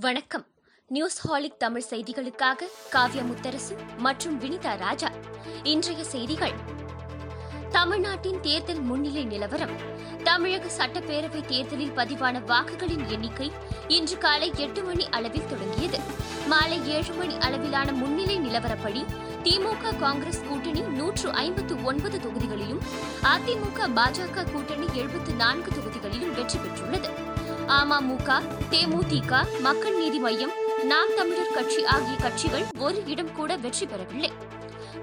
வணக்கம். நியூஸ் ஹாலிக் தமிழ் செய்திகளுக்காக காவ்யா முத்தரசு மற்றும் வினிதா ராஜா. இன்றைய செய்திகள். தமிழ்நாட்டின் தேர்தல் முன்னிலை நிலவரம். தமிழக சட்டப்பேரவை தேர்தலில் பதிவான வாக்குகளின் எண்ணிக்கை இன்று காலை எட்டு மணி அளவில் தொடங்கியது. மாலை ஏழு மணி அளவிலான முன்னிலை நிலவரப்படி திமுக காங்கிரஸ் கூட்டணி நூற்று ஐம்பத்து ஒன்பது தொகுதிகளிலும் அதிமுக பாஜக கூட்டணி எழுபத்து நான்கு தொகுதிகளிலும் வெற்றி பெற்றுள்ளது. அமமுக தேமுதிக மக்கள் நீதி மையம் நாம் தமிழர் கட்சி ஆகிய கட்சிகள் ஒரு இடம் கூட வெற்றி பெறவில்லை.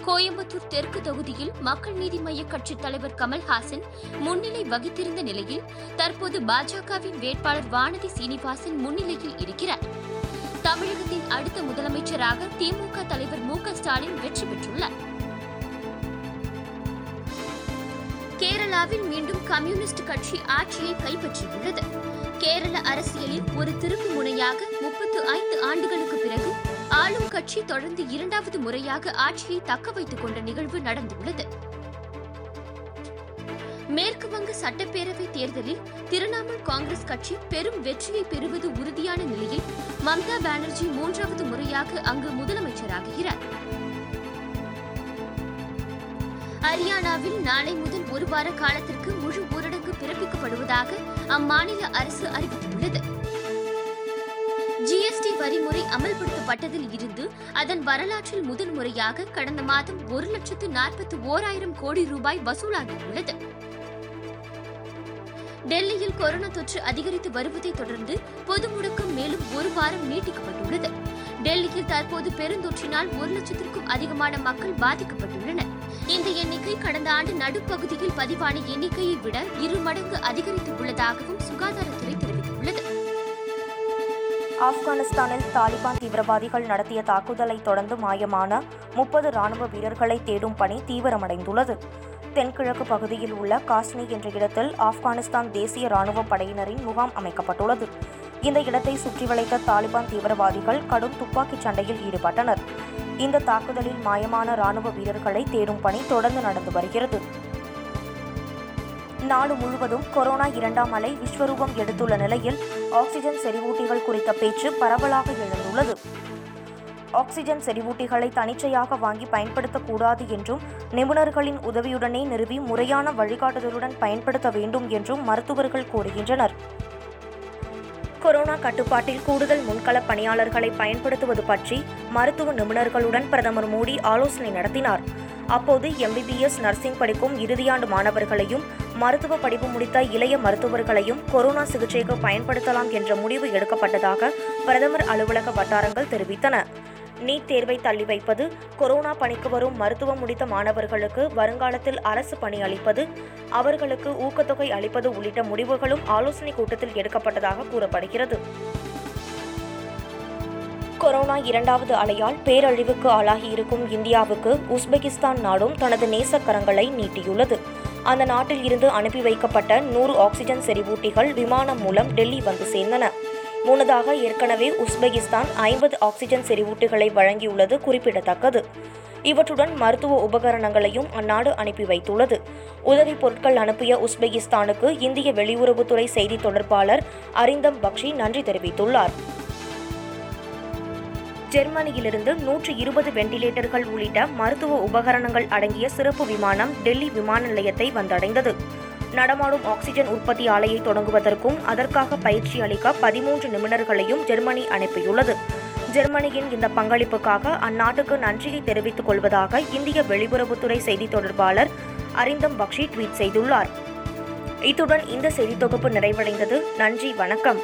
கோயம்புத்தூர் தெற்கு தொகுதியில் மக்கள் நீதி மைய கட்சித் தலைவர் கமல்ஹாசன் முன்னிலை வகித்திருந்த நிலையில் தற்போது பாஜகவின் வேட்பாளர் வானதி சீனிவாசன் முன்னிலையில் இருக்கிறார். தமிழகத்தின் அடுத்த முதலமைச்சராக திமுக தலைவர் மு க ஸ்டாலின் வெற்றி பெற்றுள்ளார். கேரளாவில் மீண்டும் கம்யூனிஸ்ட் கட்சி ஆட்சியை கைப்பற்றியுள்ளது. கேரள அரசியலில் ஒரு திருப்பு முனையாக முப்பத்து ஐந்து ஆண்டுகளுக்கு பிறகு ஆளும் கட்சி தொடர்ந்து இரண்டாவது முறையாக ஆட்சியை தக்க வைத்துக் கொண்ட நிகழ்வு நடந்துள்ளது. மேற்கு வங்க சட்டப்பேரவை தேர்தலில் திரிணாமுல் காங்கிரஸ் கட்சி பெரும் வெற்றியை பெறுவது உறுதியான நிலையில் மம்தா பானர்ஜி மூன்றாவது முறையாக அங்கு முதலமைச்சராகிறார். ஹரியானாவில் நாளை முதல் ஒரு வார காலத்திற்கு முழு பிறப்பிக்கப்படுவதாக அம்மாநில அரசு அறிவித்துள்ளது. ஜிஎஸ்டி வரிமுறை அமல்படுத்தப்பட்டதில் இருந்து அதன் வரலாற்றில் முதல் முறையாக கடந்த மாதம் ஒரு லட்சத்து நாற்பத்தி ஓராயிரம் கோடி ரூபாய் வசூலாகியுள்ளது. டெல்லியில் கொரோனா தொற்று அதிகரித்து வருவதை தொடர்ந்து பொது முடக்கம் மேலும் ஒரு வாரம் நீட்டிக்கப்பட்டுள்ளது. டெல்லியில் தற்போது பெருந்தொற்றினால் ஒரு லட்சத்திற்கும் அதிகமான மக்கள் பாதிக்கப்பட்டுள்ளனர். இந்த எண்ணிக்கை கடந்த ஆண்டு நடுப்பகுதியில் பதிவான எண்ணிக்கையை விட இரு மடங்கு சுகாதாரத்துறை தெரிவித்துள்ளது. ஆப்கானிஸ்தானில் தாலிபான் தீவிரவாதிகள் நடத்திய தாக்குதலை தொடர்ந்து மாயமான முப்பது ராணுவ வீரர்களை தேடும் பணி தீவிரமடைந்துள்ளது. தென்கிழக்கு பகுதியில் உள்ள காஸ்னி என்ற இடத்தில் ஆப்கானிஸ்தான் தேசிய ராணுவ படையினரின் முகாம் அமைக்கப்பட்டுள்ளது. இந்த இடத்தை சுற்றி வளைத்த தாலிபான் தீவிரவாதிகள் கடும் துப்பாக்கிச் சண்டையில் ஈடுபட்டனர். இந்த தாக்குதலில் மாயமான ராணுவ வீரர்களை தேடும் பணி தொடர்ந்து நடந்து வருகிறது. நாடு முழுவதும் கொரோனா இரண்டாம் அலை விஸ்வரூபம் எடுத்துள்ள நிலையில் ஆக்சிஜன் செறிவூட்டிகள் குறித்த பேச்சு பரவலாக எழுந்துள்ளது. ஆக்சிஜன் செறிவூட்டிகளை தனிச்சையாக வாங்கி பயன்படுத்தக்கூடாது என்றும் நிபுணர்களின் உதவியுடனே நிறுவி முறையான வழிகாட்டுதலுடன் பயன்படுத்த வேண்டும் என்றும் மருத்துவர்கள் கூறுகின்றனர். கொரோனா கட்டுப்பாட்டில் கூடுதல் முன்கள பணியாளர்களை பயன்படுத்துவது பற்றி மருத்துவ நிபுணர்களுடன் பிரதமர் மோடி ஆலோசனை நடத்தினார். அப்போது எம்பிபிஎஸ் நர்சிங் படிக்கும் இறுதியாண்டு மாணவர்களையும் மருத்துவ படிப்பு முடித்த இளைய மருத்துவர்களையும் கொரோனா சிகிச்சைக்கு பயன்படுத்தலாம் என்ற முடிவு எடுக்கப்பட்டதாக பிரதமர் அலுவலக வட்டாரங்கள் தெரிவித்தன. நீட் தேர்வை தள்ளி வைப்பது கொரோனா பணிக்கு வரும் மருத்துவம் முடித்த மாணவர்களுக்கு வருங்காலத்தில் அரசு பணி அளிப்பது அவர்களுக்கு ஊக்கத்தொகை அளிப்பது உள்ளிட்ட முடிவுகளும் ஆலோசனை கூட்டத்தில் எடுக்கப்பட்டதாக கூறப்படுகிறது. கொரோனா இரண்டாவது அலையால் பேரழிவுக்கு ஆளாகியிருக்கும் இந்தியாவுக்கு உஸ்பெகிஸ்தான் நாடும் தனது நேசக்கரங்களை நீட்டியுள்ளது. அந்த நாட்டில் இருந்து அனுப்பி வைக்கப்பட்ட நூறு ஆக்சிஜன் செறிவூட்டிகள் விமானம் மூலம் டெல்லி வந்து சேர்ந்தன. முன்னதாக ஏற்கனவே உஸ்பெகிஸ்தான் ஐம்பது ஆக்சிஜன் செறிவூட்டுகளை வழங்கியுள்ளது குறிப்பிடத்தக்கது. இவற்றுடன் மருத்துவ உபகரணங்களையும் அந்நாடு அனுப்பி வைத்துள்ளது. உதவிப் பொருட்கள் அனுப்பிய உஸ்பெகிஸ்தானுக்கு இந்திய வெளியுறவுத்துறை செய்தி தொடர்பாளர் அரிந்தம் பக்ஷி நன்றி தெரிவித்துள்ளார். ஜெர்மனியிலிருந்து நூற்று இருபது வெண்டிலேட்டர்கள் உள்ளிட்ட மருத்துவ உபகரணங்கள் அடங்கிய சிறப்பு விமானம் டெல்லி விமான நிலையத்தை வந்தடைந்தது. நடமாடும் ஆக்சிஜன் உற்பத்தி ஆலையை தொடங்குவதற்கும் அதற்காக பயிற்சி அளிக்க பதிமூன்று நிபுணர்களையும் ஜெர்மனி அனுப்பியுள்ளது. ஜெர்மனியின் இந்த பங்களிப்புக்காக அந்நாட்டுக்கு நன்றியை தெரிவித்துக் கொள்வதாக இந்திய வெளியுறவுத்துறை செய்தி தொடர்பாளர் அரிந்தம் பக்ஷி ட்வீட் செய்துள்ளார். இத்துடன் இந்த செய்தி தொகுப்பு நிறைவடைந்தது. நன்றி வணக்கம்.